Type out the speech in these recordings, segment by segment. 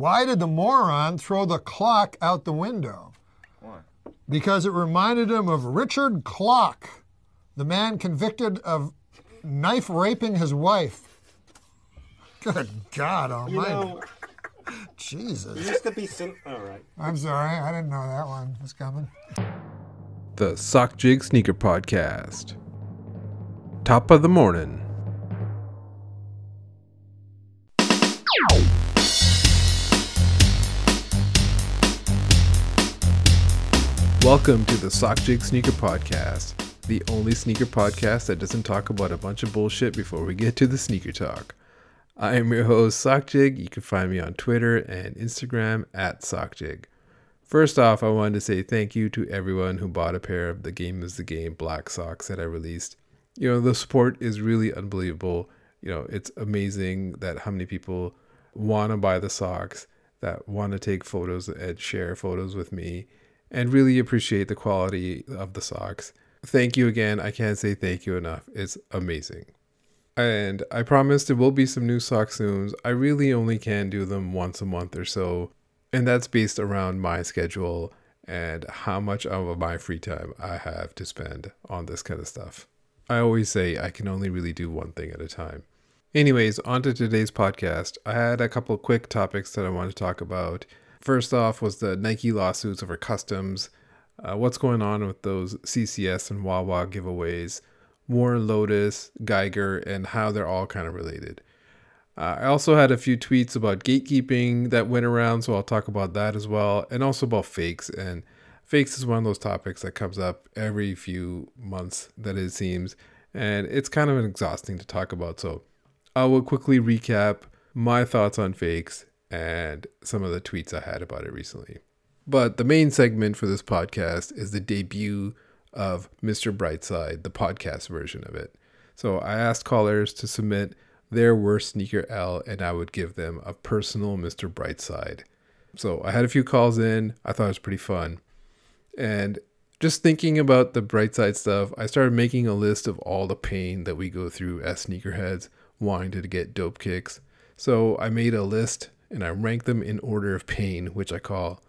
Why did the moron throw the clock out the window? Why? Because it reminded him of Richard Clock, the man convicted of knife raping his wife. Good God Almighty! You know, Jesus. it used to be sim- All right. I'm sorry, I didn't know that one was coming. The Sock Jig Sneaker Podcast. Top of the morning. Welcome to the Sock Jig Sneaker Podcast, the only sneaker podcast that doesn't talk about a bunch of bullshit before we get to the sneaker talk. I am your host, Sock Jig. You can find me on Twitter and Instagram at Sock Jig. First off, I wanted to say thank you to everyone who bought a pair of the Game is the Game black socks that I released. You know, the support is really unbelievable. You know, it's amazing that how many people want to buy the socks, that want to take photos and share photos with me, and really appreciate the quality of the socks. Thank you again. I can't say thank you enough. It's amazing. And I promise there will be some new socks soon. I really only can do them once a month or so. And that's based around my schedule and how much of my free time I have to spend on this kind of stuff. I always say I can only really do one thing at a time. Anyways, on to today's podcast. I had a couple quick topics that I want to talk about. First off was the Nike lawsuits over customs. Uh, what's going on with those CCS and Wawa giveaways? Warren Lotas, Geiger, and how they're all kind of related. Uh, I also had a few tweets about gatekeeping that went around, so I'll talk about that as well, and also about fakes. And fakes is one of those topics that comes up every few months, that it seems, and it's kind of exhausting to talk about. So I will quickly recap my thoughts on fakes and some of the tweets I had about it recently. But the main segment for this podcast is the debut of Mr. Brightside, the podcast version of it. So I asked callers to submit their worst sneaker L, and I would give them a personal Mr. Brightside. So I had a few calls in. I thought it was pretty fun. And just thinking about the Brightside stuff, I started making a list of all the pain that we go through as sneakerheads wanting to get dope kicks. So I made a list and I rank them in order of pain, which I call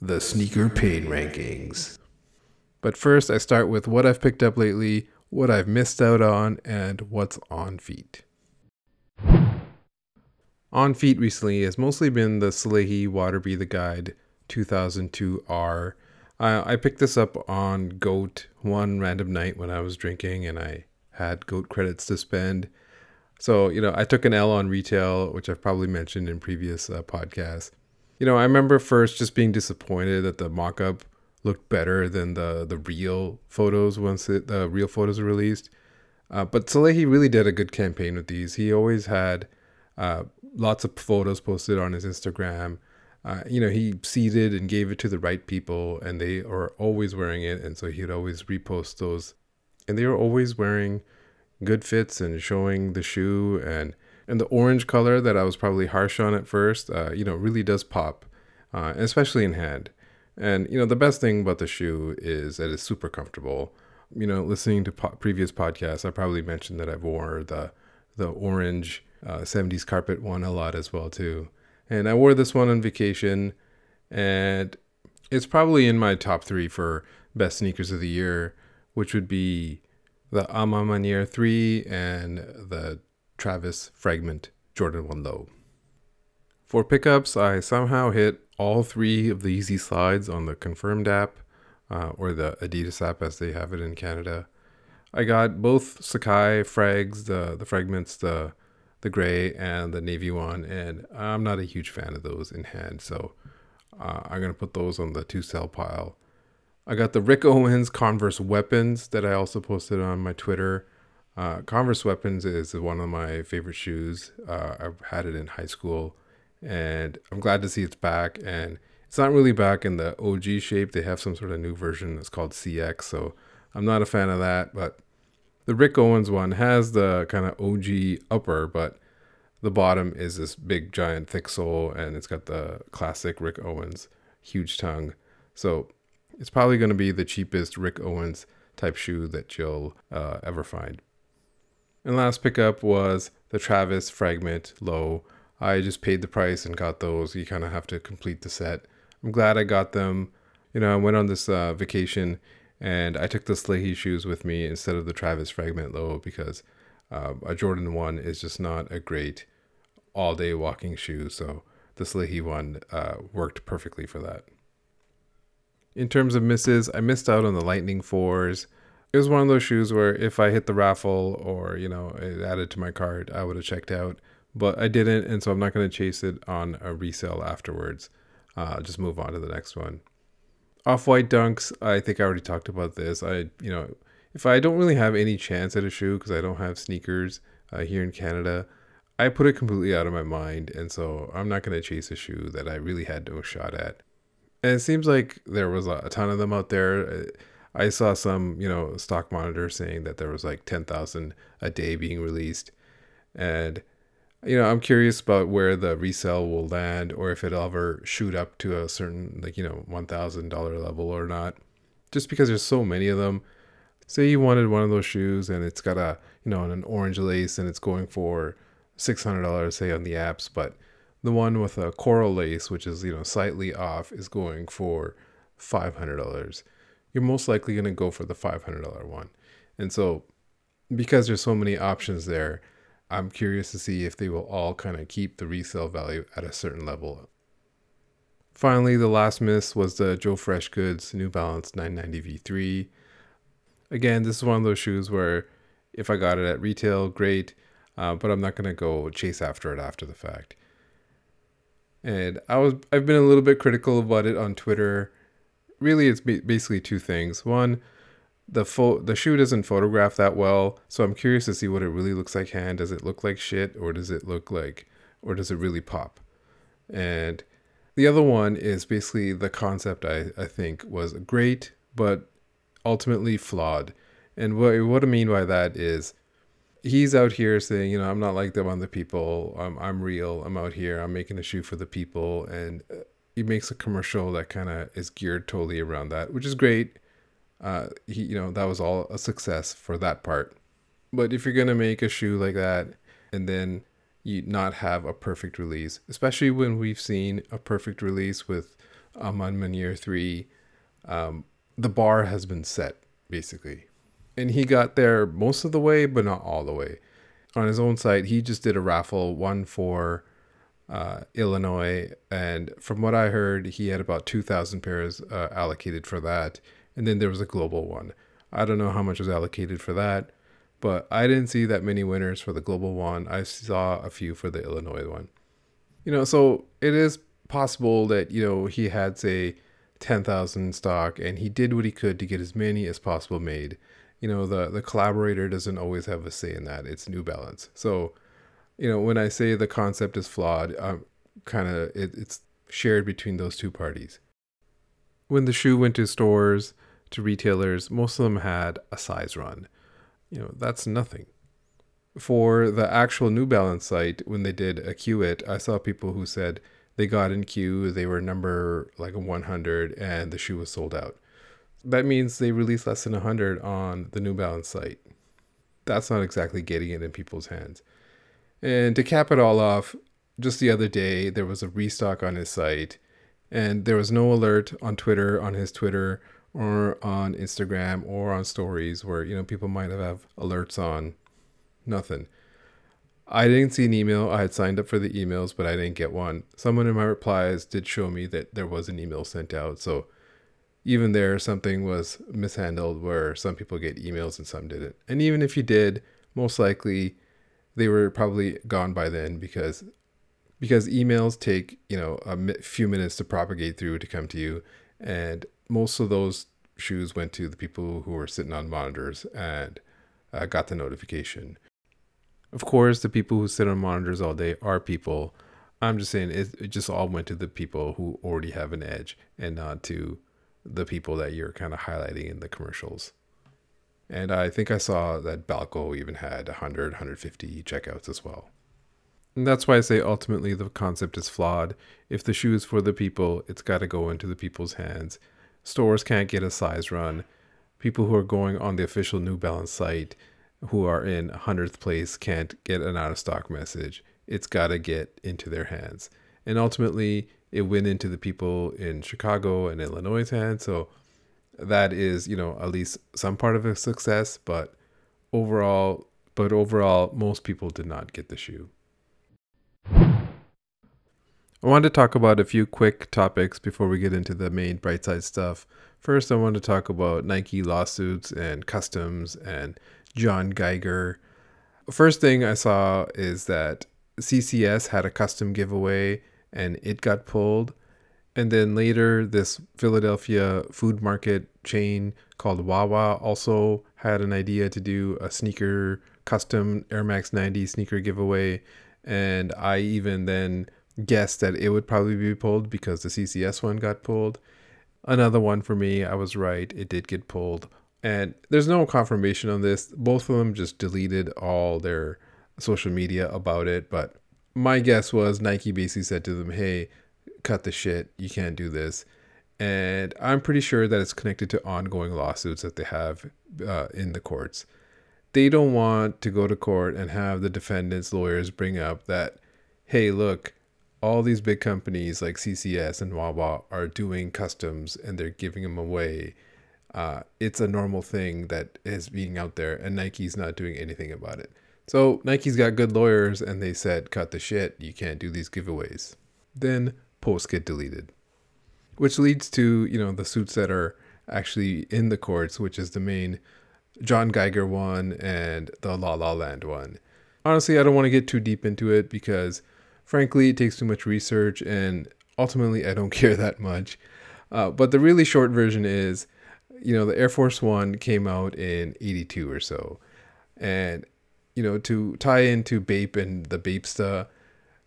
the sneaker pain rankings. But first, I start with what I've picked up lately, what I've missed out on, and what's on feet. On feet recently has mostly been the Salehe Water Be the Guide 2002R. I, I picked this up on Goat one random night when I was drinking and I had Goat credits to spend. So, you know, I took an L on retail, which I've probably mentioned in previous uh, podcasts. You know, I remember first just being disappointed that the mock up looked better than the the real photos once it, the real photos were released. Uh, but Salehe really did a good campaign with these. He always had uh, lots of photos posted on his Instagram. Uh, you know, he seeded and gave it to the right people, and they are always wearing it. And so he'd always repost those, and they were always wearing good fits and showing the shoe and and the orange color that I was probably harsh on at first. Uh, you know, really does pop, uh, especially in hand. And you know, the best thing about the shoe is that it's super comfortable. You know, listening to po- previous podcasts, I probably mentioned that I wore the the orange uh, 70s carpet one a lot as well too. And I wore this one on vacation, and it's probably in my top three for best sneakers of the year, which would be the A Ma Maniére 3 and the Travis Fragment Jordan 1 Low. For pickups, I somehow hit all three of the Yeezy slides on the Confirmed app, uh, or the Adidas app as they have it in Canada. I got both Sacai frags, the the fragments, the the gray and the navy one, and I'm not a huge fan of those in hand, so uh, I'm gonna put those on the two cell pile. I got the Rick Owens Converse Weapons that I also posted on my Twitter. Uh, Converse Weapons is one of my favorite shoes. Uh, I've had it in high school, and I'm glad to see it's back. And it's not really back in the OG shape. They have some sort of new version that's called CX, so I'm not a fan of that. But the Rick Owens one has the kind of OG upper, but the bottom is this big, giant, thick sole, and it's got the classic Rick Owens huge tongue. So it's probably going to be the cheapest Rick Owens type shoe that you'll uh, ever find. And last pickup was the Travis Fragment Low. I just paid the price and got those. You kind of have to complete the set. I'm glad I got them. You know, I went on this uh, vacation and I took the Salehe shoes with me instead of the Travis Fragment Low because uh, a Jordan 1 is just not a great all day walking shoe. So the Salehe one uh, worked perfectly for that. In terms of misses, I missed out on the Lightning 4s. It was one of those shoes where if I hit the raffle or, you know, it added to my card, I would have checked out. But I didn't, and so I'm not going to chase it on a resale afterwards. Uh, just move on to the next one. Off white dunks, I think I already talked about this. I, you know, if I don't really have any chance at a shoe because I don't have sneakers uh, here in Canada, I put it completely out of my mind. And so I'm not going to chase a shoe that I really had no shot at. And it seems like there was a ton of them out there. I saw some, you know, stock monitor saying that there was like 10,000 a day being released. And you know, I'm curious about where the resale will land or if it'll ever shoot up to a certain, like, you know, $1,000 level or not. Just because there's so many of them. Say you wanted one of those shoes and it's got a, you know, an orange lace and it's going for $600, say, on the apps, but the one with a coral lace, which is, you know, slightly off, is going for $500. You're most likely going to go for the $500 one. And so, because there's so many options there, I'm curious to see if they will all kind of keep the resale value at a certain level. Finally, the last miss was the Joe Fresh Goods New Balance 990 V3. Again, this is one of those shoes where if I got it at retail, great, uh, but I'm not going to go chase after it after the fact. And I was I've been a little bit critical about it on Twitter. Really, it's basically two things. One, the fo- the shoe doesn't photograph that well, so I'm curious to see what it really looks like hand. Does it look like shit, or does it look like, or does it really pop? And the other one is basically the concept. I I think was great, but ultimately flawed. And what what I mean by that is, he's out here saying, you know, I'm not like them other people. I'm I'm real. I'm out here. I'm making a shoe for the people, and uh, he makes a commercial that kind of is geared totally around that, which is great uh, he, you know, that was all a success for that part. But if you're gonna make a shoe like that and then you not have a perfect release, especially when we've seen a perfect release with A Ma Maniére three, um, the bar has been set basically, and he got there most of the way, but not all the way. On his own site, he just did a raffle, one for uh, Illinois, and from what I heard, he had about two thousand pairs uh, allocated for that and then there was a global one. I don't know how much was allocated for that, but I didn't see that many winners for the global one. I saw a few for the Illinois one. You know, so it is possible that, you know, he had, say, 10,000 stock and he did what he could to get as many as possible made. You know, the, the collaborator doesn't always have a say in that. It's New Balance. So, you know, when I say the concept is flawed, um, I'm kind of, it, it's shared between those two parties. When the shoe went to stores, to retailers, most of them had a size run. You know, that's nothing. For the actual New Balance site, when they did a queue it, I saw people who said they got in queue, they were number like 100, and the shoe was sold out. That means they released less than 100 on the New Balance site. That's not exactly getting it in people's hands. And to cap it all off, just the other day, there was a restock on his site, and there was no alert on Twitter, on his Twitter, or on Instagram or on stories where you know people might have, have alerts on. Nothing. I didn't see an email. I had signed up for the emails, but I didn't get one. Someone in my replies did show me that there was an email sent out. So even there, something was mishandled where some people get emails and some didn't. And even if you did, most likely they were probably gone by then because because emails take you know a few minutes to propagate through to come to you and most of those shoes went to the people who were sitting on monitors and uh, got the notification. Of course, the people who sit on monitors all day are people. I'm just saying it, it just all went to the people who already have an edge and not to the people that you're kind of highlighting in the commercials. And I think I saw that Balco even had 100, 150 checkouts as well. And that's why I say ultimately the concept is flawed. If the shoe is for the people, it's got to go into the people's hands stores can't get a size run. People who are going on the official New Balance site who are in 100th place can't get an out of stock message. it's got to get into their hands. And ultimately, it went into the people in Chicago and Illinois' hands. So that is, you know, at least some part of a success. But overall, but overall, most people did not get the shoe. I wanted to talk about a few quick topics before we get into the main bright side stuff. First, I want to talk about Nike lawsuits and customs and John Geiger. First thing I saw is that CCS had a custom giveaway and it got pulled. And then later, this Philadelphia food market chain called Wawa also had an idea to do a sneaker custom Air Max 90 sneaker giveaway. And I even then guessed that it would probably be pulled because the CCS one got pulled. Another one for me, I was right, it did get pulled. And there's no confirmation on this. Both of them just deleted all their social media about it. But my guess was Nike basically said to them, hey, cut the shit. You can't do this. And I'm pretty sure that it's connected to ongoing lawsuits that they have uh, in the courts. They don't want to go to court and have the defendants' lawyers bring up that, hey, look, all these big companies like CCS and Wawa are doing customs and they're giving them away. Uh, it's a normal thing that is being out there, and Nike's not doing anything about it. So Nike's got good lawyers, and they said, "Cut the shit! You can't do these giveaways." Then posts get deleted, which leads to you know the suits that are actually in the courts, which is the main John Geiger one and the La La Land one. Honestly, I don't want to get too deep into it because frankly, it takes too much research, and ultimately, I don't care that much. Uh, but the really short version is, you know, the Air Force One came out in 82 or so. And, you know, to tie into Bape and the Bapesta,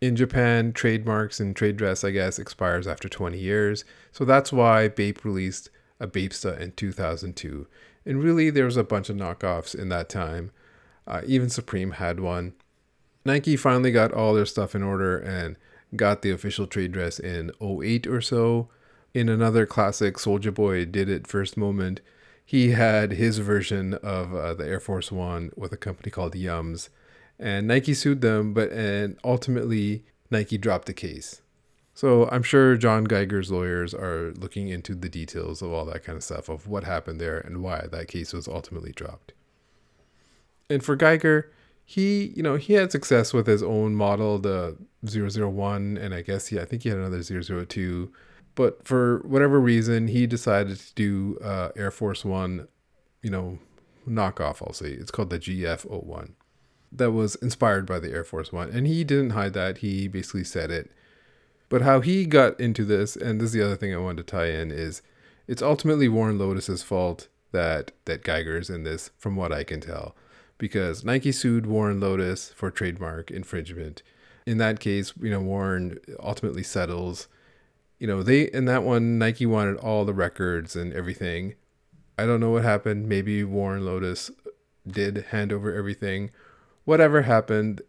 in Japan, trademarks and trade dress, I guess, expires after 20 years. So that's why Bape released a Bapesta in 2002. And really, there was a bunch of knockoffs in that time. Uh, even Supreme had one. Nike finally got all their stuff in order and got the official trade dress in 08 or so. In another classic, Soulja Boy did it first moment. He had his version of uh, the Air Force One with a company called Yums, and Nike sued them, but and ultimately Nike dropped the case. So I'm sure John Geiger's lawyers are looking into the details of all that kind of stuff of what happened there and why that case was ultimately dropped. And for Geiger, he you know he had success with his own model the 001 and i guess he i think he had another 002 but for whatever reason he decided to do uh, air force one you know knockoff i'll say it's called the gf01 that was inspired by the air force one. And he didn't hide that. He basically said it. But how he got into this and this is the other thing i wanted to tie in is it's ultimately warren lotas's fault that that geiger's in this from what i can tell. Because Nike sued Warren Lotas for trademark infringement. In that case, you know, Warren ultimately settles. You know, they in that one Nike wanted all the records and everything. I don't know what happened. Maybe Warren Lotas did hand over everything. Whatever happened,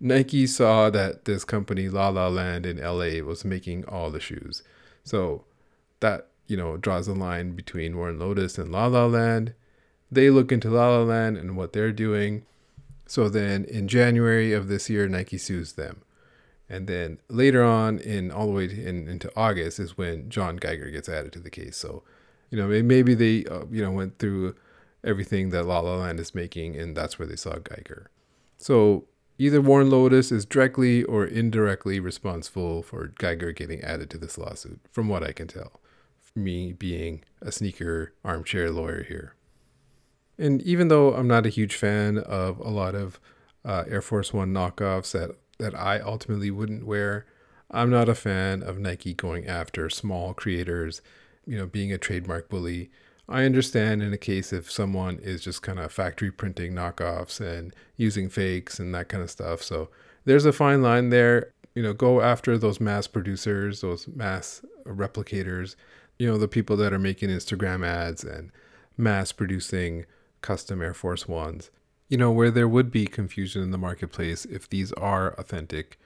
Nike saw that this company La La Land in LA was making all the shoes. So that, you know, draws a line between Warren Lotas and La La Land they look into La La Land and what they're doing. So then in January of this year, Nike sues them. And then later on, in all the way in, into August, is when John Geiger gets added to the case. So, you know, maybe they, uh, you know, went through everything that La La Land is making, and that's where they saw Geiger. So either Warren Lotas is directly or indirectly responsible for Geiger getting added to this lawsuit, from what I can tell. Me being a sneaker armchair lawyer here. And even though I'm not a huge fan of a lot of uh, Air Force One knockoffs that, that I ultimately wouldn't wear, I'm not a fan of Nike going after small creators, you know, being a trademark bully. I understand in a case if someone is just kind of factory printing knockoffs and using fakes and that kind of stuff. So there's a fine line there. You know, go after those mass producers, those mass replicators, you know, the people that are making Instagram ads and mass producing custom Air Force Ones, you know, where there would be confusion in the marketplace if these are authentic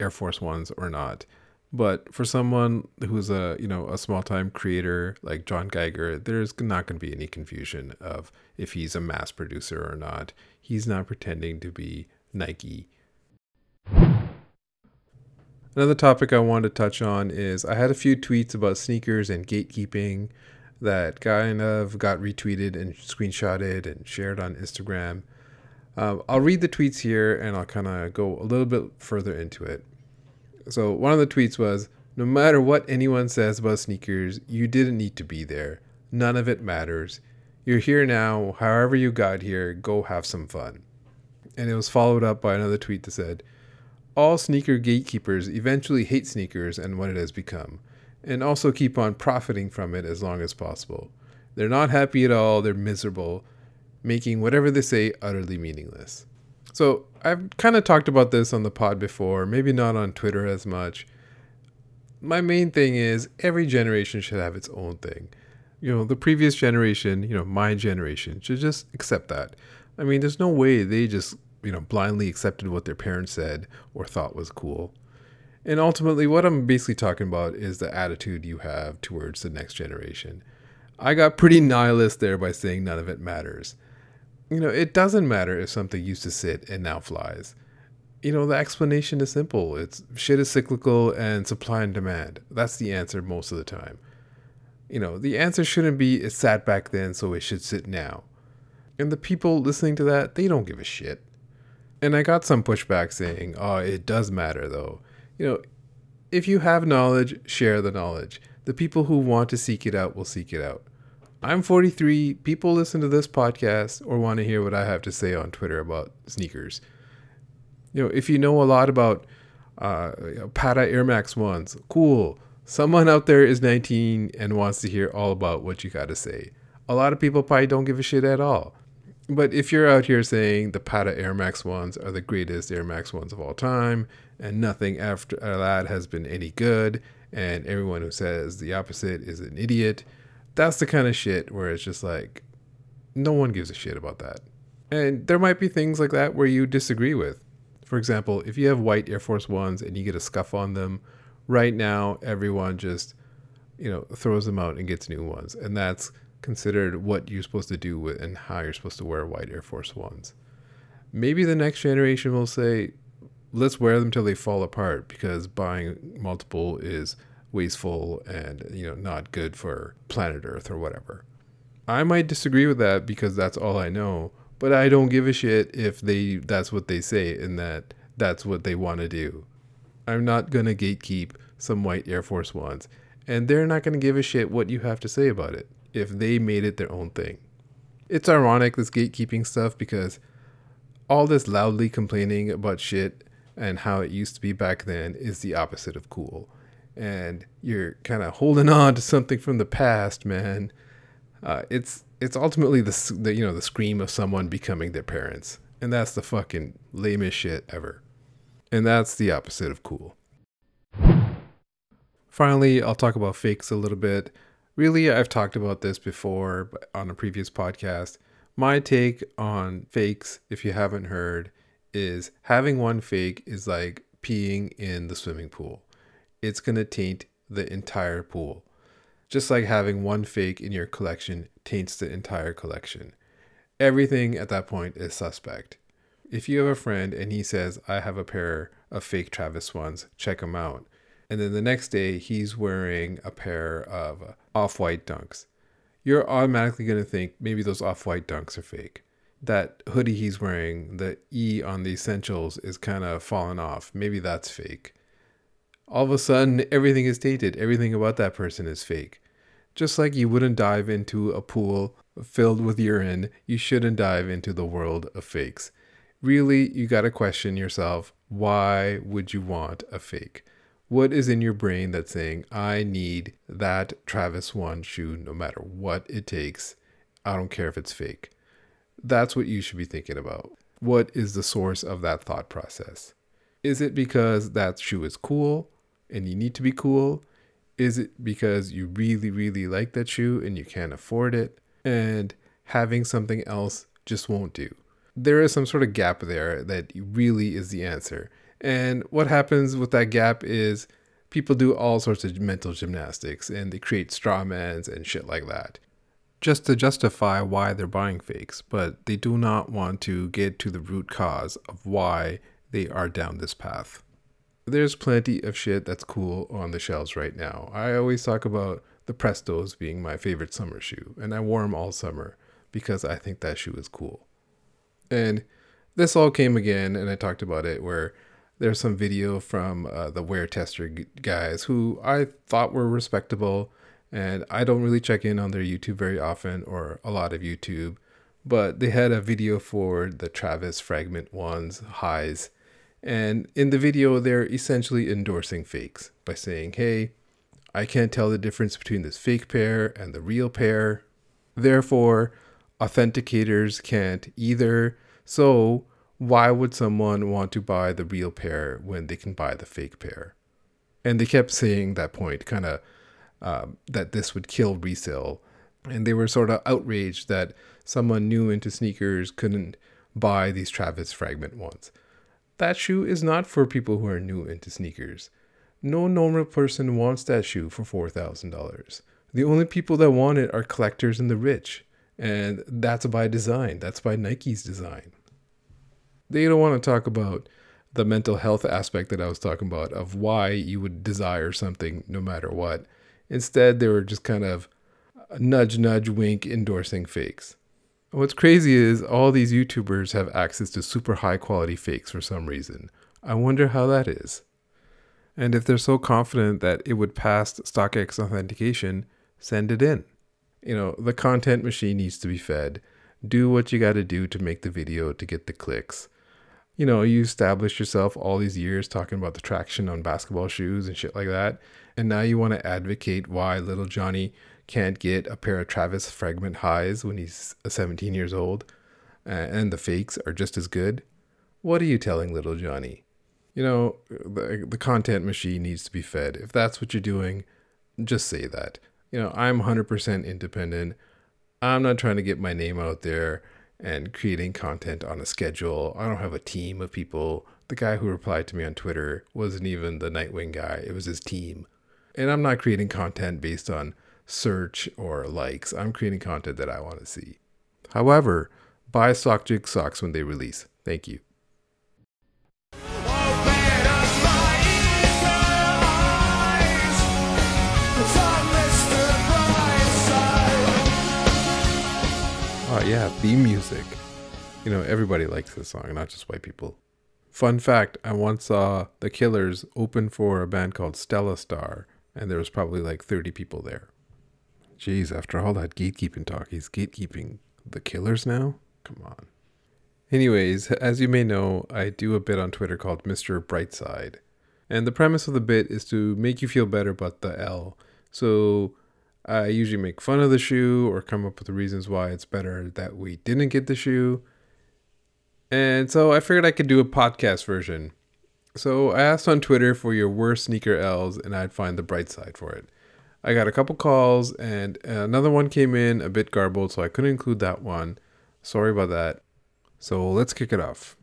Air Force Ones or not. But for someone who's a you know a small time creator like John Geiger, there's not going to be any confusion of if he's a mass producer or not. He's not pretending to be Nike. Another topic I wanted to touch on is I had a few tweets about sneakers and gatekeeping that kind of got retweeted and screenshotted and shared on Instagram. Um, I'll read the tweets here and I'll kind of go a little bit further into it. So, one of the tweets was No matter what anyone says about sneakers, you didn't need to be there. None of it matters. You're here now. However, you got here, go have some fun. And it was followed up by another tweet that said, all sneaker gatekeepers eventually hate sneakers and what it has become, and also keep on profiting from it as long as possible. They're not happy at all, they're miserable, making whatever they say utterly meaningless. So, I've kind of talked about this on the pod before, maybe not on Twitter as much. My main thing is every generation should have its own thing. You know, the previous generation, you know, my generation, should just accept that. I mean, there's no way they just you know, blindly accepted what their parents said or thought was cool. And ultimately, what I'm basically talking about is the attitude you have towards the next generation. I got pretty nihilist there by saying none of it matters. You know, it doesn't matter if something used to sit and now flies. You know, the explanation is simple. It's shit is cyclical and supply and demand. That's the answer most of the time. You know, the answer shouldn't be it sat back then, so it should sit now. And the people listening to that, they don't give a shit. And I got some pushback saying, oh, it does matter though. You know, if you have knowledge, share the knowledge. The people who want to seek it out will seek it out. I'm 43. People listen to this podcast or want to hear what I have to say on Twitter about sneakers. You know, if you know a lot about uh, Patta Air Max 1s, cool. Someone out there is 19 and wants to hear all about what you got to say. A lot of people probably don't give a shit at all. But if you're out here saying the Patta Air Max ones are the greatest Air Max ones of all time, and nothing after that has been any good, and everyone who says the opposite is an idiot, that's the kind of shit where it's just like, no one gives a shit about that. And there might be things like that where you disagree with. For example, if you have white Air Force Ones and you get a scuff on them, right now everyone just, you know, throws them out and gets new ones. And that's considered what you're supposed to do with and how you're supposed to wear white Air Force Ones. Maybe the next generation will say, let's wear them till they fall apart because buying multiple is wasteful and you know not good for planet Earth or whatever. I might disagree with that because that's all I know, but I don't give a shit if they that's what they say and that that's what they want to do. I'm not going to gatekeep some white Air Force Ones, and they're not going to give a shit what you have to say about it if they made it their own thing. It's ironic, this gatekeeping stuff, because all this loudly complaining about shit and how it used to be back then is the opposite of cool. And you're kind of holding on to something from the past, man. Uh, it's it's ultimately the, the you know the scream of someone becoming their parents, and that's the fucking lamest shit ever. And that's the opposite of cool. Finally, I'll talk about fakes a little bit really, I've talked about this before on a previous podcast. My take on fakes, if you haven't heard, is having one fake is like peeing in the swimming pool. It's going to taint the entire pool. Just like having one fake in your collection taints the entire collection. Everything at that point is suspect. If you have a friend and he says, I have a pair of fake Travis ones, check them out. And then the next day he's wearing a pair of off white dunks. You're automatically going to think maybe those off white dunks are fake. That hoodie he's wearing, the E on the essentials is kind of falling off. Maybe that's fake. All of a sudden, everything is tainted. Everything about that person is fake. Just like you wouldn't dive into a pool filled with urine, you shouldn't dive into the world of fakes. Really, you got to question yourself why would you want a fake? What is in your brain that's saying, I need that Travis One shoe no matter what it takes? I don't care if it's fake. That's what you should be thinking about. What is the source of that thought process? Is it because that shoe is cool and you need to be cool? Is it because you really, really like that shoe and you can't afford it and having something else just won't do? There is some sort of gap there that really is the answer. And what happens with that gap is people do all sorts of mental gymnastics and they create straw mans and shit like that just to justify why they're buying fakes, but they do not want to get to the root cause of why they are down this path. There's plenty of shit that's cool on the shelves right now. I always talk about the Prestos being my favorite summer shoe, and I wore them all summer because I think that shoe is cool. And this all came again, and I talked about it where there's some video from uh, the wear tester guys who I thought were respectable, and I don't really check in on their YouTube very often or a lot of YouTube, but they had a video for the Travis Fragment ones highs, and in the video they're essentially endorsing fakes by saying, "Hey, I can't tell the difference between this fake pair and the real pair. Therefore, authenticators can't either. So, why would someone want to buy the real pair when they can buy the fake pair? And they kept saying that point, kind of um, that this would kill resale. And they were sort of outraged that someone new into sneakers couldn't buy these Travis Fragment ones. That shoe is not for people who are new into sneakers. No normal person wants that shoe for $4,000. The only people that want it are collectors and the rich. And that's by design. That's by Nike's design. They don't want to talk about the mental health aspect that I was talking about of why you would desire something no matter what. Instead, they were just kind of nudge, nudge, wink endorsing fakes. What's crazy is all these YouTubers have access to super high quality fakes for some reason. I wonder how that is. And if they're so confident that it would pass StockX authentication, send it in. You know, the content machine needs to be fed. Do what you got to do to make the video to get the clicks. You know, you established yourself all these years talking about the traction on basketball shoes and shit like that. And now you want to advocate why little Johnny can't get a pair of Travis Fragment highs when he's 17 years old and the fakes are just as good. What are you telling little Johnny? you know, the, the content machine needs to be fed. If that's what you're doing, just say that. You know, I'm 100% independent. I'm not trying to get my name out there and creating content on a schedule. I don't have a team of people. The guy who replied to me on Twitter wasn't even the Nightwing guy, it was his team. And I'm not creating content based on search or likes. I'm creating content that I want to see. However, buy Sock Jig socks when they release. Thank you. Yeah, theme music. You know, everybody likes this song, not just white people. Fun fact, I once saw The Killers open for a band called Stellastarr, and there was probably like 30 people there. Jeez, after all that gatekeeping talk, he's gatekeeping The Killers now? Come on. Anyways, as you may know, I do a bit on Twitter called Mr. Brightside. And the premise of the bit is to make you feel better about the L. So I usually make fun of the shoe or come up with the reasons why it's better that we didn't get the shoe. And so I figured I could do a podcast version. So I asked on Twitter for your worst sneaker L's and I'd find the bright side for it. I got a couple calls and another one came in a bit garbled, so I couldn't include that one. Sorry about that. So let's kick it off.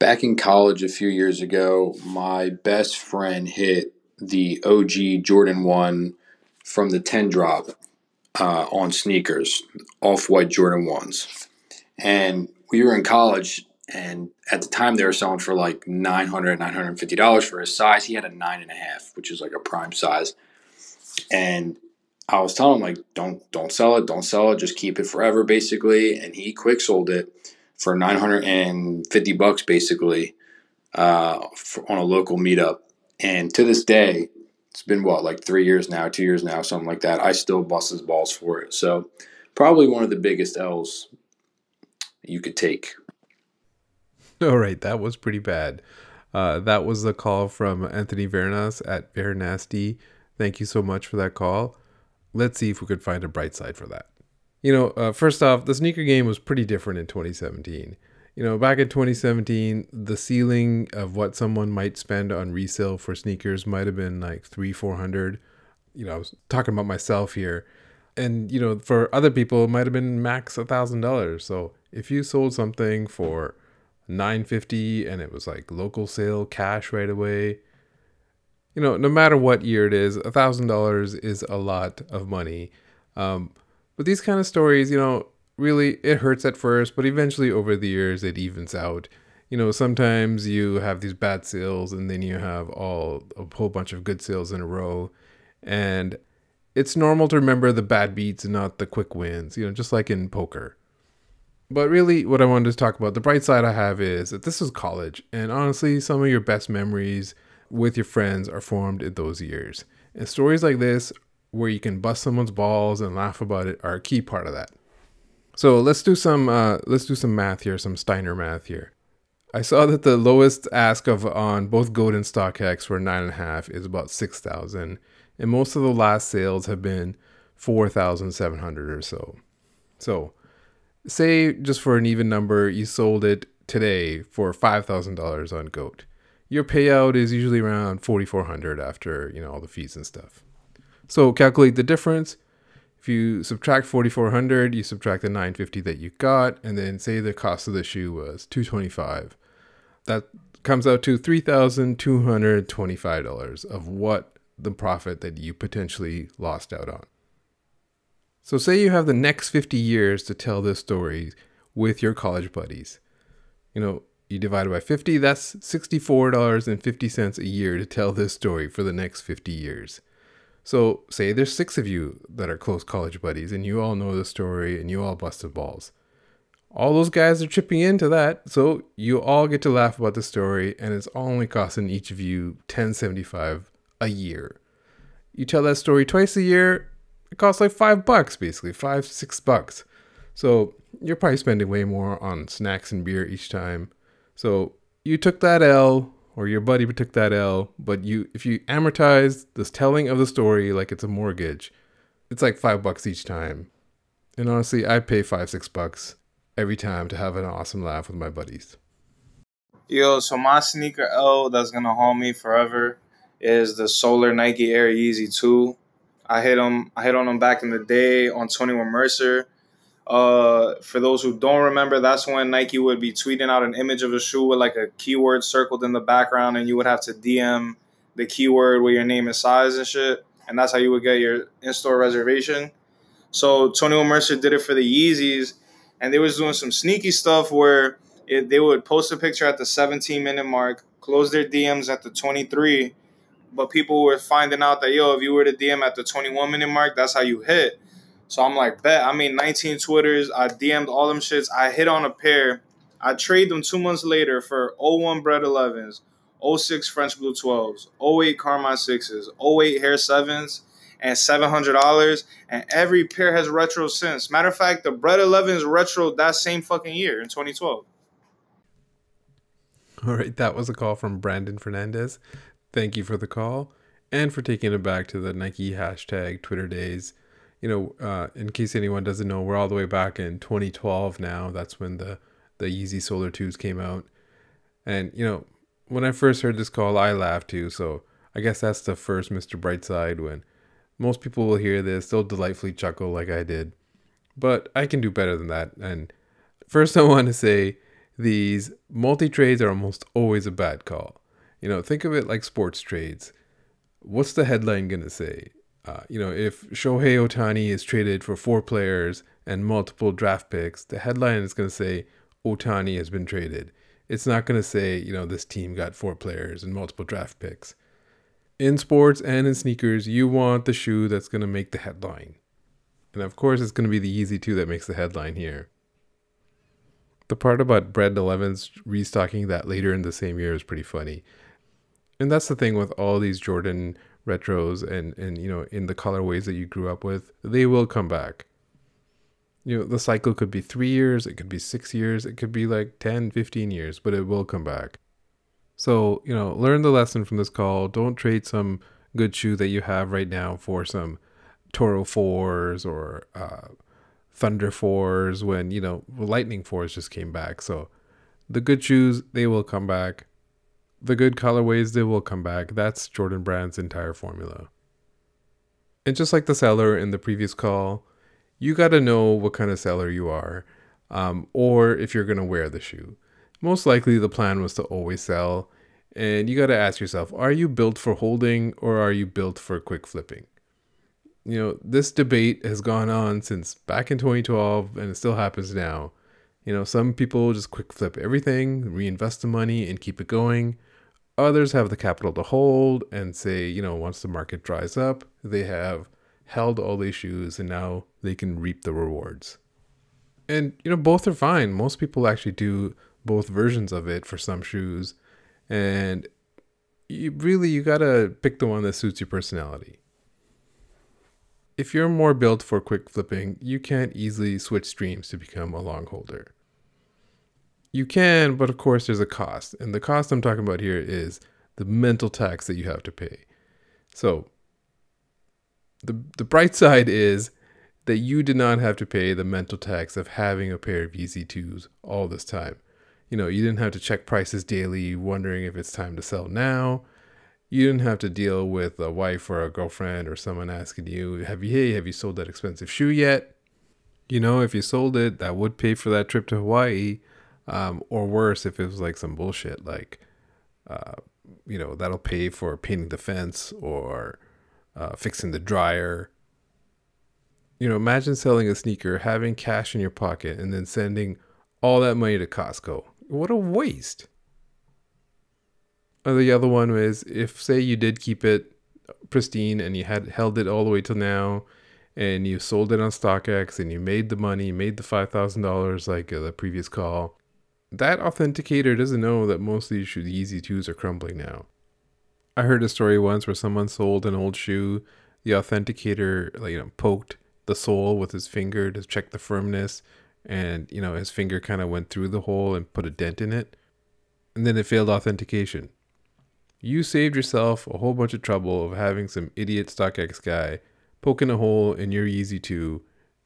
Back in college a few years ago, my best friend hit the OG Jordan 1 from the 10 drop uh, on sneakers, off white Jordan 1s. And we were in college, and at the time they were selling for like $900, $950 for his size. He had a 9.5, which is like a prime size. And I was telling him, like, don't don't sell it, don't sell it, just keep it forever, basically. And he quick sold it for 950 bucks, basically, uh, on a local meetup. And to this day, it's been what like three years now, two years now, something like that. I still bust his balls for it. So probably one of the biggest L's you could take. All right, that was pretty bad. Uh, that was the call from Anthony Vernas at Vernasty. Thank you so much for that call. Let's see if we could find a bright side for that. You know, uh, first off, the sneaker game was pretty different in 2017 you know, back in 2017, the ceiling of what someone might spend on resale for sneakers might have been like three, four hundred. You know, I was talking about myself here, and you know, for other people, it might have been max a thousand dollars. So if you sold something for nine fifty and it was like local sale cash right away, you know, no matter what year it is, a thousand dollars is a lot of money. Um, but these kind of stories, you know, really it hurts at first, but eventually over the years it evens out. you know, sometimes you have these bad sales and then you have all a whole bunch of good sales in a row. And it's normal to remember the bad beats and not the quick wins, you know, just like in poker. But really, what I wanted to talk about, the bright side I have is that this was college. And honestly, some of your best memories with your friends are formed in those years. And stories like this, where you can bust someone's balls and laugh about it, are a key part of that. So let's do some uh, let's do some math here, some Steiner math here. I saw that the lowest ask of on both Goat and StockX for nine and a half is about six thousand, and most of the last sales have been four thousand seven hundred or so. So say just for an even number, you sold it today for five thousand dollars on Goat. Your payout is usually around forty four hundred after you know all the fees and stuff. So calculate the difference. If you subtract forty four hundred, you subtract the nine fifty that you got, and then say the cost of the shoe was two twenty five. That comes out to three thousand two hundred twenty five dollars of what the profit that you potentially lost out on. So, say you have the next 50 years to tell this story with your college buddies. You know, you divide it by 50, that's $64.50 a year to tell this story for the next 50 years. So, say there's six of you that are close college buddies and you all know the story and you all busted balls. All those guys are chipping into that, so you all get to laugh about the story and it's only costing each of you 1075 a year. You tell that story twice a year, it costs like five bucks basically, five, six bucks. So you're probably spending way more on snacks and beer each time. So you took that L, or your buddy took that L, but you if you amortize this telling of the story like it's a mortgage, it's like five bucks each time. And honestly, I pay five, six bucks every time to have an awesome laugh with my buddies. Yo, so my sneaker L that's gonna haunt me forever is the Solar Nike Air Yeezy 2. I hit them. I hit on them back in the day on 21 Mercer. Uh, for those who don't remember, that's when Nike would be tweeting out an image of a shoe with like a keyword circled in the background, and you would have to DM the keyword with your name and size and shit, and that's how you would get your in-store reservation. So 21 Mercer did it for the Yeezys, and they was doing some sneaky stuff where it, they would post a picture at the 17 minute mark, close their DMs at the 23, but people were finding out that yo, if you were to DM at the 21 minute mark, that's how you hit. So I'm like, bet. I mean, 19 Twitters. I DM'd all them shits. I hit on a pair. I trade them two months later for 01 Bred 11s, 06 French Blue 12s, 08 Carmine 6s, 08 Hare 7s, and $700. And every pair has retro since. Matter of fact, the Bred 11s retro that same fucking year in 2012. All right, that was a call from Brandon Fernandez. Thank you for the call and for taking it back to the Nike hashtag Twitter days. You know, uh, in case anyone doesn't know, we're all the way back in 2012 now. That's when the the Yeezy Solar 2s came out. And, you know, when I first heard this call, I laughed too. So I guess that's the first Mr. Brightside when most people will hear this, they'll delightfully chuckle like I did. But I can do better than that. And first, I want to say these multi trades are almost always a bad call. You know, think of it like sports trades. What's the headline going to say? Uh, you know, if Shohei Ohtani is traded for four players and multiple draft picks, the headline is going to say Ohtani has been traded. It's not going to say, you know, this team got four players and multiple draft picks. In sports and in sneakers, you want the shoe that's going to make the headline. And of course, it's going to be the Yeezy 2 that makes the headline here. The part about Bred 11's restocking that later in the same year is pretty funny and that's the thing with all these Jordan retros and and you know in the colorways that you grew up with, they will come back. You know, the cycle could be 3 years, it could be 6 years, it could be like 10, 15 years, but it will come back. So, you know, learn the lesson from this call. Don't trade some good shoe that you have right now for some Toro 4s or uh, Thunder 4s when, you know, Lightning 4s just came back. So the good shoes, they will come back the good colorways, they will come back. That's Jordan Brand's entire formula. And just like the seller in the previous call, you got to know what kind of seller you are, um, or if you're going to wear the shoe. Most likely, the plan was to always sell, and you got to ask yourself are you built for holding or are you built for quick flipping? You know, this debate has gone on since back in 2012, and it still happens now. You know, some people just quick flip everything, reinvest the money, and keep it going. Others have the capital to hold and say, you know, once the market dries up, they have held all these shoes and now they can reap the rewards. And, you know, both are fine. Most people actually do both versions of it for some shoes. And you really, you got to pick the one that suits your personality. If you're more built for quick flipping, you can't easily switch streams to become a long holder. You can, but of course, there's a cost. And the cost I'm talking about here is the mental tax that you have to pay. So, the, the bright side is that you did not have to pay the mental tax of having a pair of Yeezy 2s all this time. You know, you didn't have to check prices daily, wondering if it's time to sell now. You didn't have to deal with a wife or a girlfriend or someone asking you, "Have you hey, have you sold that expensive shoe yet?" You know, if you sold it, that would pay for that trip to Hawaii, um, or worse, if it was like some bullshit, like, uh, you know, that'll pay for painting the fence or uh, fixing the dryer. You know, imagine selling a sneaker, having cash in your pocket, and then sending all that money to Costco. What a waste. Or the other one was if, say, you did keep it pristine and you had held it all the way till now, and you sold it on StockX and you made the money, made the $5,000 like uh, the previous call, that authenticator doesn't know that most of these Yeezy 2s are crumbling now. I heard a story once where someone sold an old shoe. The authenticator, like, you know, poked the sole with his finger to check the firmness, and you know his finger kind of went through the hole and put a dent in it, and then it failed authentication. You saved yourself a whole bunch of trouble of having some idiot StockX guy poking a hole in your Yeezy 2,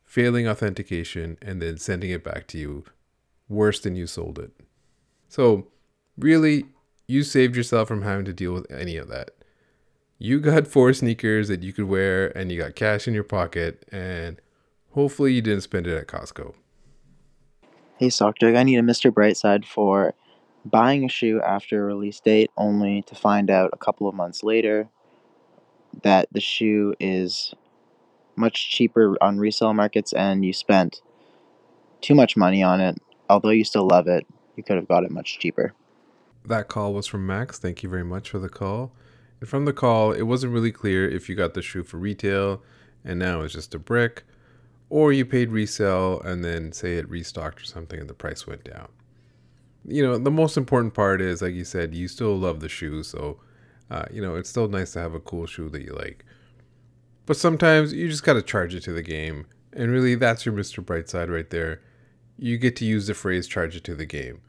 failing authentication, and then sending it back to you worse than you sold it. So, really, you saved yourself from having to deal with any of that. You got four sneakers that you could wear, and you got cash in your pocket, and hopefully you didn't spend it at Costco. Hey, Sockdog, I need a Mr. Brightside for buying a shoe after a release date only to find out a couple of months later that the shoe is much cheaper on resale markets and you spent too much money on it. Although you still love it, you could have got it much cheaper. That call was from Max. Thank you very much for the call. And from the call, it wasn't really clear if you got the shoe for retail and now it's just a brick, or you paid resale and then say it restocked or something and the price went down. You know, the most important part is, like you said, you still love the shoe. So, uh, you know, it's still nice to have a cool shoe that you like. But sometimes you just got to charge it to the game. And really, that's your Mr. Brightside right there. You get to use the phrase charge it to the game.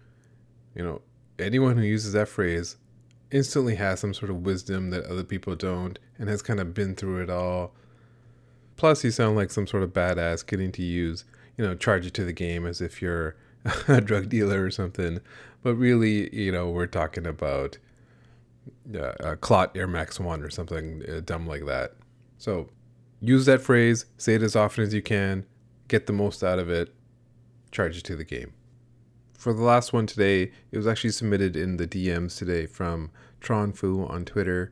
You know, anyone who uses that phrase instantly has some sort of wisdom that other people don't and has kind of been through it all. Plus, you sound like some sort of badass getting to use, you know, charge it to the game as if you're a drug dealer or something. But really, you know, we're talking about uh, a Clot Air Max 1 or something uh, dumb like that. So use that phrase, say it as often as you can, get the most out of it, charge it to the game. For the last one today, it was actually submitted in the DMs today from Tron Fu on Twitter.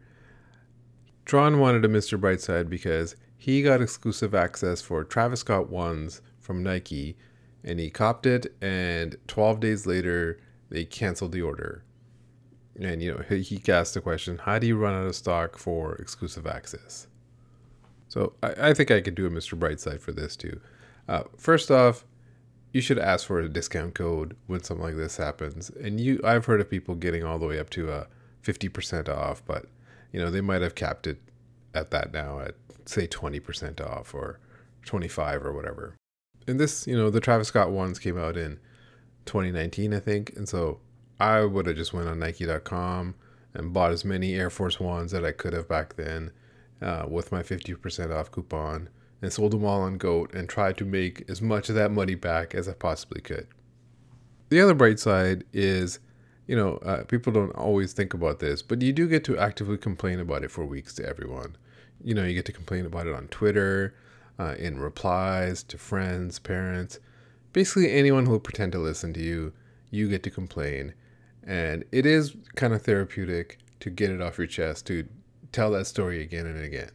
Tron wanted a Mr. Brightside because he got exclusive access for Travis Scott ones from Nike and he copped it and 12 days later they canceled the order. And you know, he, he asked the question, how do you run out of stock for exclusive access? So I, I think I could do a Mr. Brightside for this too. Uh, first off, you should ask for a discount code when something like this happens. And you, I've heard of people getting all the way up to a fifty percent off, but you know they might have capped it at that now at say twenty percent off or twenty five or whatever. And this, you know, the Travis Scott ones came out in 2019, I think, and so I would have just went on Nike.com and bought as many Air Force Ones that I could have back then uh, with my 50% off coupon and sold them all on Goat and tried to make as much of that money back as I possibly could. The other bright side is, you know, uh, people don't always think about this, but you do get to actively complain about it for weeks to everyone. You know, you get to complain about it on Twitter, uh, in replies to friends, parents, basically anyone who will pretend to listen to you, you get to complain. And it is kind of therapeutic to get it off your chest, to tell that story again and again.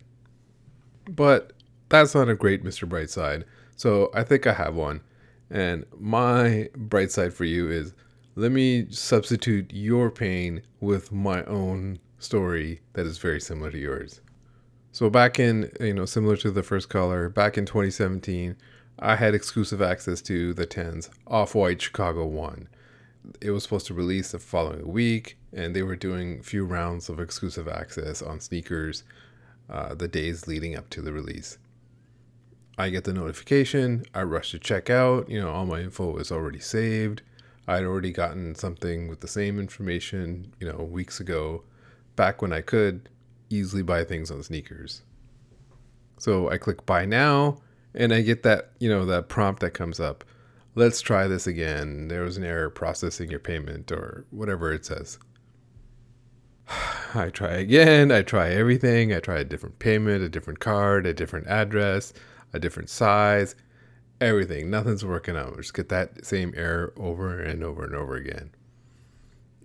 But that's not a great Mr. Brightside, so I think I have one. And my bright side for you is let me substitute your pain with my own story that is very similar to yours. So back in, you know, similar to the first caller, back in 2017, I had exclusive access to the 10's Off-White Chicago 1. It was supposed to release the following week, and they were doing a few rounds of exclusive access on sneakers uh, the days leading up to the release. I get the notification, I rush to check out, you know, all my info is already saved. I'd already gotten something with the same information, you know, weeks ago, back when I could easily buy things on sneakers. So I click buy now and I get that, you know, that prompt that comes up. Let's try this again. There was an error processing your payment or whatever it says. I try again. I try everything. I try a different payment, a different card, a different address, a different size everything. Nothing's working out. We just get that same error over and over and over again.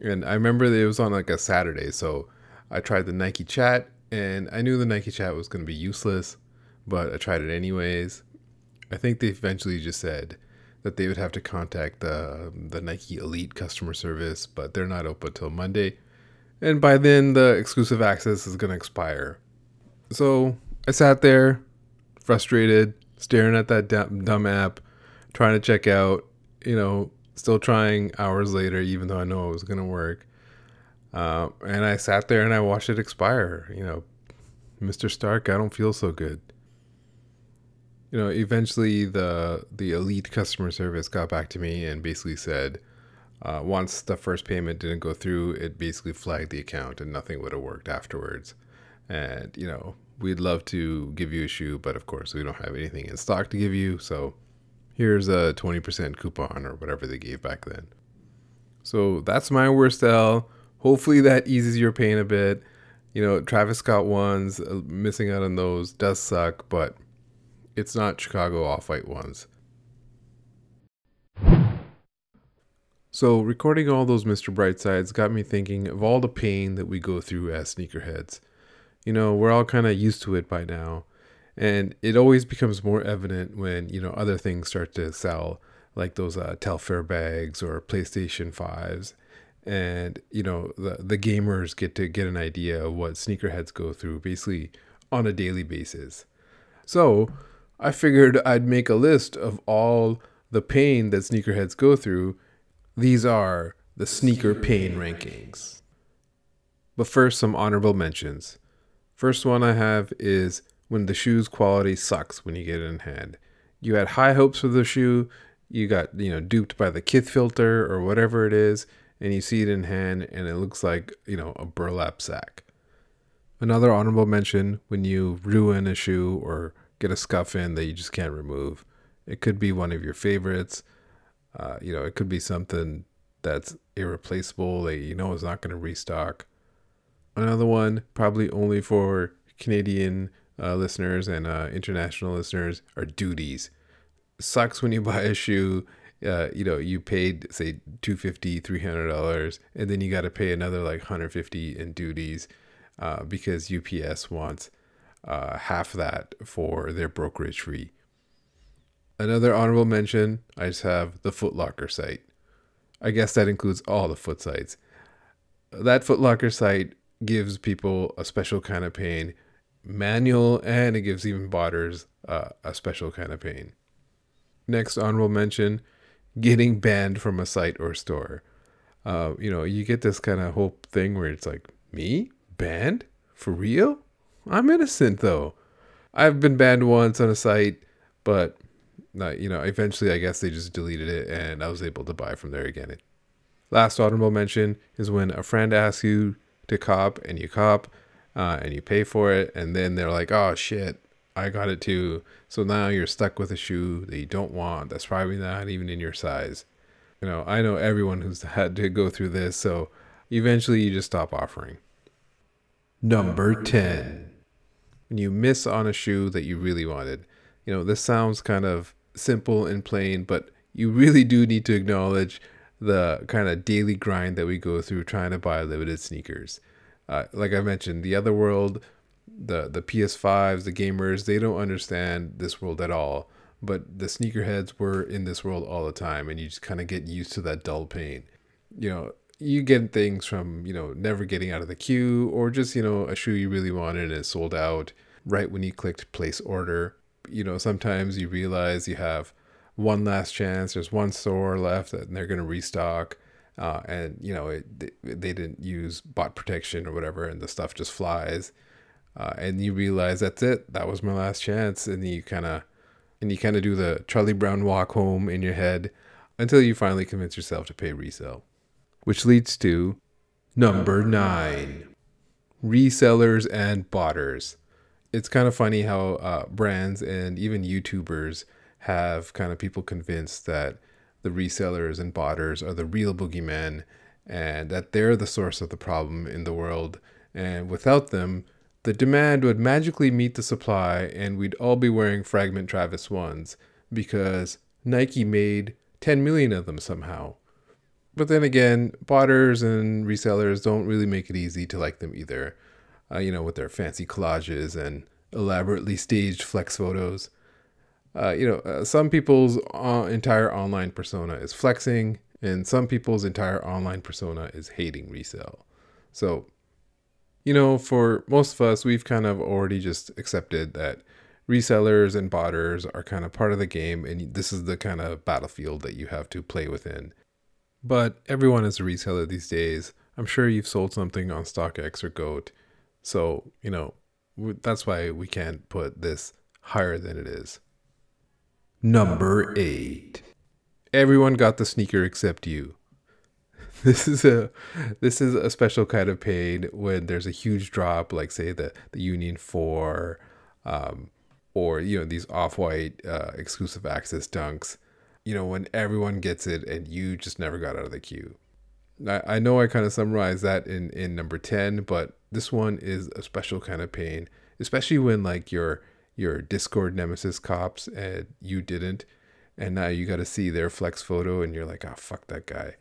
And I remember it was on like a Saturday, so I tried the Nike chat and I knew the Nike chat was going to be useless, but I tried it anyways. I think they eventually just said that they would have to contact the the Nike Elite customer service, but they're not open until Monday. And by then the exclusive access is going to expire. So, I sat there frustrated, staring at that dumb, dumb app, trying to check out, you know, still trying hours later, even though I know it was going to work. Uh, and I sat there and I watched it expire. You know, Mr. Stark, I don't feel so good. You know, eventually the the elite customer service got back to me and basically said, uh, once the first payment didn't go through, it basically flagged the account and nothing would have worked afterwards. And you know, we'd love to give you a shoe, but of course we don't have anything in stock to give you. So here's a 20% coupon or whatever they gave back then. So that's my worst L. Hopefully that eases your pain a bit. You know, Travis Scott ones, uh, missing out on those does suck, but it's not Chicago off white ones. So, recording all those Mr. Brightsides got me thinking of all the pain that we go through as sneakerheads. You know, we're all kind of used to it by now. And it always becomes more evident when, you know, other things start to sell, like those uh, Telfar bags or PlayStation 5s. And, you know, the, the gamers get to get an idea of what sneakerheads go through basically on a daily basis. So I figured I'd make a list of all the pain that sneakerheads go through. These are the sneaker pain rankings. But first, some honorable mentions. First one I have is when the shoe's quality sucks when you get it in hand. You had high hopes for the shoe, you got, you know, duped by the kith filter or whatever it is, and you see it in hand and it looks like, you know, a burlap sack. Another honorable mention when you ruin a shoe or get a scuff in that you just can't remove. It could be one of your favorites. Uh, you know, it could be something that's irreplaceable that you know is not going to restock. Another one, probably only for Canadian uh, listeners and uh, international listeners, are duties. Sucks when you buy a shoe. Uh, you know, you paid say 250 $300, and then you got to pay another like 150 in duties uh, because UPS wants uh, half that for their brokerage fee. Another honorable mention, I just have the Footlocker site. I guess that includes all the foot sites. That Footlocker site gives people a special kind of pain, manual, and it gives even botters uh, a special kind of pain. Next honorable mention getting banned from a site or store. Uh, you know, you get this kind of whole thing where it's like, me? Banned? For real? I'm innocent though. I've been banned once on a site, but uh, you know, eventually I guess they just deleted it and I was able to buy from there again. Last honorable mention is when a friend asks you to cop and you cop uh, and you pay for it. And then they're like oh shit i got it too. So now you're stuck with a shoe that you don't want that's probably not even in your size. You know i know everyone who's had to go through this so eventually you just stop offering. Number 10 when you miss on a shoe that you really wanted. You know this sounds kind of simple and plain but you really do need to acknowledge the kind of daily grind that we go through trying to buy limited sneakers. Uh, like I mentioned, the other world, the the PS5s, the gamers, they don't understand this world at all. but the sneakerheads were in this world all the time, and you just kind of get used to that dull pain. You know, you get things from you know never getting out of the queue, or just you know a shoe you really wanted and sold out right when you clicked place order. You know, sometimes you realize you have one last chance. There's one store left, and they're going to restock. Uh, and you know it, they, they didn't use bot protection or whatever, and the stuff just flies. Uh, and you realize that's it. That was my last chance, and you kind of and you kind of do the Charlie Brown walk home in your head until you finally convince yourself to pay resale, which leads to number nine: resellers and botters. It's kind of funny how uh, brands and even YouTubers have kind of people convinced that the resellers and botters are the real boogeymen and that they're the source of the problem in the world. And without them, the demand would magically meet the supply and we'd all be wearing fragment Travis ones because Nike made 10 million of them somehow. But then again, botters and resellers don't really make it easy to like them either. Uh, you know, with their fancy collages and elaborately staged flex photos. Uh, you know, uh, some people's uh, entire online persona is flexing, and some people's entire online persona is hating resale. So, you know, for most of us, we've kind of already just accepted that resellers and botters are kind of part of the game, and this is the kind of battlefield that you have to play within. But everyone is a reseller these days. I'm sure you've sold something on StockX or Goat. So, you know, that's why we can't put this higher than it is. Number eight. Everyone got the sneaker except you. This is a this is a special kind of pain when there's a huge drop, like say the the Union Four, um, or you know these off white uh, exclusive access dunks. You know when everyone gets it and you just never got out of the queue. I, I know I kind of summarized that in in number ten, but this one is a special kind of pain, especially when like you're your Discord Nemesis cops and you didn't. And now you got to see their flex photo and you're like, oh, fuck that guy.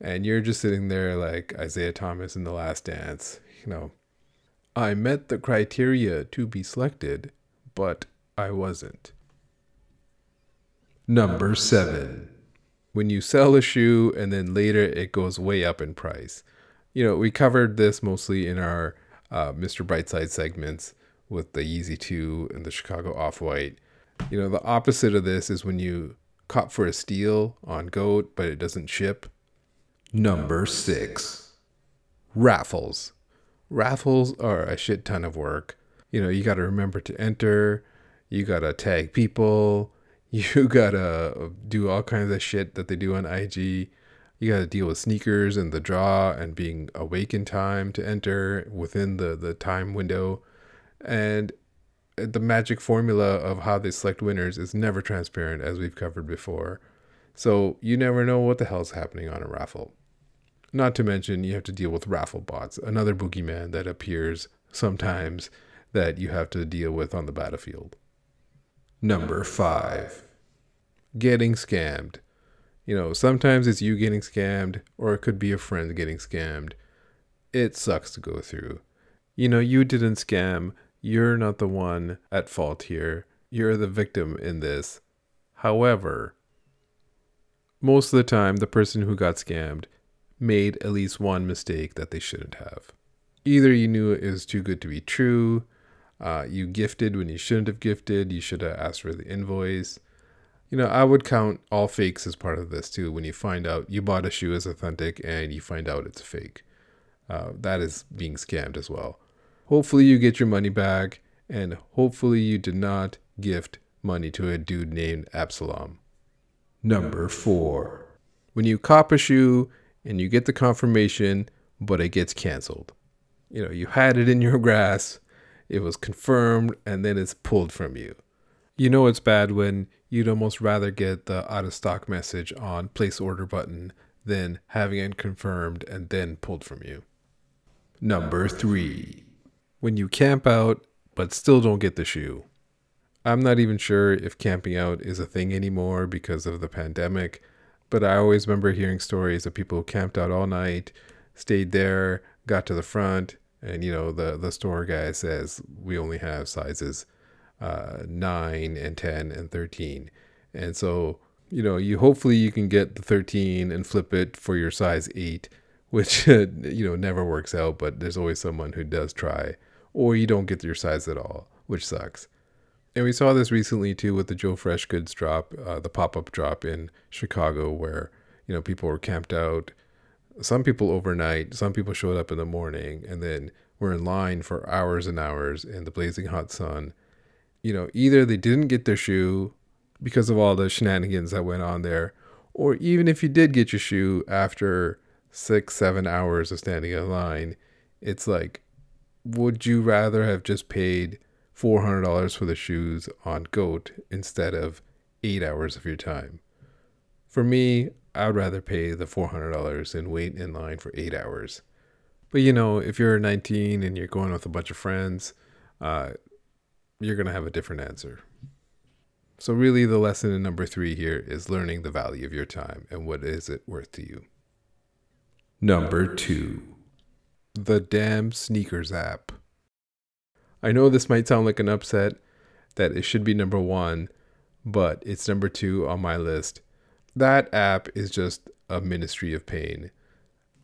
And you're just sitting there like Isaiah Thomas in The Last Dance. You know, I met the criteria to be selected, but I wasn't. Number seven. When you sell a shoe and then later it goes way up in price. You know, we covered this mostly in our uh, Mr. Brightside segments with the Yeezy 2 and the Chicago Off White. You know, the opposite of this is when you cop for a steal on Goat, but it doesn't ship. Number six, raffles. Raffles are a shit ton of work. You know, you got to remember to enter, you got to tag people, you got to do all kinds of shit that they do on IG. You got to deal with sneakers and the draw and being awake in time to enter within the, the time window and uh, the magic formula of how they select winners is never transparent, as we've covered before. So you never know what the hell's happening on a raffle. Not to mention, you have to deal with raffle bots, another boogeyman that appears sometimes that you have to deal with on the battlefield. Number five, getting scammed. You know, sometimes it's you getting scammed, or it could be a friend getting scammed. It sucks to go through. You know, you didn't scam, you're not the one at fault here. You're the victim in this. However, most of the time, the person who got scammed made at least one mistake that they shouldn't have. Either you knew it was too good to be true, uh, you gifted when you shouldn't have gifted, you should have asked for the invoice. You know, I would count all fakes as part of this too. When you find out you bought a shoe as authentic and you find out it's fake, uh, that is being scammed as well. Hopefully, you get your money back, and hopefully, you did not gift money to a dude named Absalom. Number four, when you cop a shoe and you get the confirmation, but it gets canceled. You know, you had it in your grasp, it was confirmed, and then it's pulled from you. You know it's bad when you'd almost rather get the out of stock message on place order button than having it confirmed and then pulled from you. Number three, when you camp out but still don't get the shoe. I'm not even sure if camping out is a thing anymore because of the pandemic, but I always remember hearing stories of people who camped out all night, stayed there, got to the front, and you know the the store guy says we only have sizes uh, 9 and 10 and 13. And so, you know, you hopefully you can get the 13 and flip it for your size 8, which, you know, never works out, but there's always someone who does try. Or you don't get your size at all, which sucks. And we saw this recently too with the Joe Fresh Goods drop, uh, the pop up drop in Chicago, where you know people were camped out. Some people overnight, some people showed up in the morning, and then were in line for hours and hours in the blazing hot sun. You know, either they didn't get their shoe because of all the shenanigans that went on there, or even if you did get your shoe after six, seven hours of standing in line, it's like, would you rather have just paid? $400 for the shoes on GOAT instead of eight hours of your time. For me, I'd rather pay the $400 and wait in line for eight hours. But you know, if you're 19 and you're going with a bunch of friends, uh, you're to have a different answer. So, really, the lesson in number three here is learning the value of your time and what is it worth to you. Number two, the damn sneakers app. I know this might sound like an upset that it should be number one, but it's number two on my list. That app is just a ministry of pain.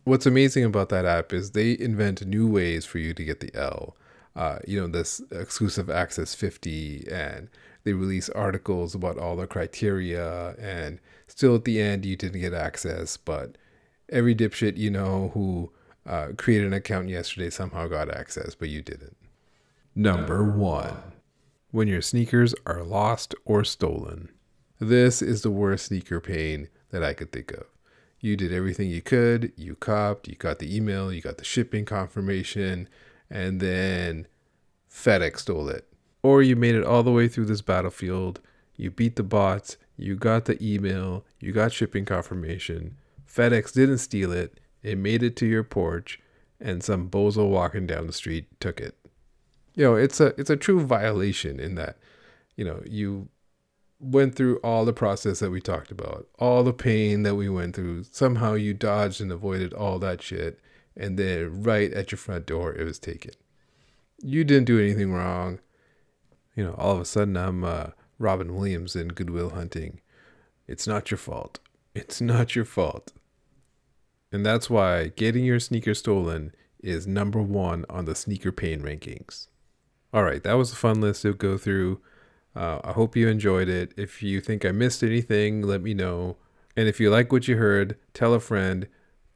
What's amazing about that app is they invent new ways for you to get the L. Uh, you know, this exclusive access 50, and they release articles about all the criteria, and still at the end, you didn't get access, but every dipshit you know who uh, created an account yesterday somehow got access, but you didn't. Number one, when your sneakers are lost or stolen. This is the worst sneaker pain that I could think of. You did everything you could, you copped, you got the email, you got the shipping confirmation, and then FedEx stole it. Or you made it all the way through this battlefield, you beat the bots, you got the email, you got shipping confirmation, FedEx didn't steal it, it made it to your porch, and some bozo walking down the street took it. You know it's a it's a true violation in that you know you went through all the process that we talked about all the pain that we went through. Somehow you dodged and avoided all that shit and then right at your front door it was taken. You didn't do anything wrong. You know all of a sudden i'm uh, robin williams in Good Will Hunting. It's not your fault. It's not your fault and that's why getting your sneaker stolen is number one on the sneaker pain rankings all right, that was a fun list to go through. Uh, I hope you enjoyed it. If you think I missed anything, let me know. And if you like what you heard, tell a friend.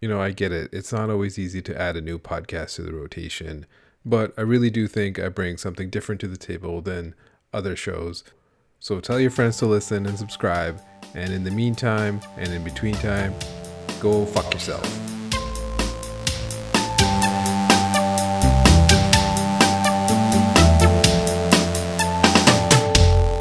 You know, I get it. It's not always easy to add a new podcast to the rotation, but I really do think I bring something different to the table than other shows. So tell your friends to listen and subscribe. And in the meantime, and in between time, go fuck yourself.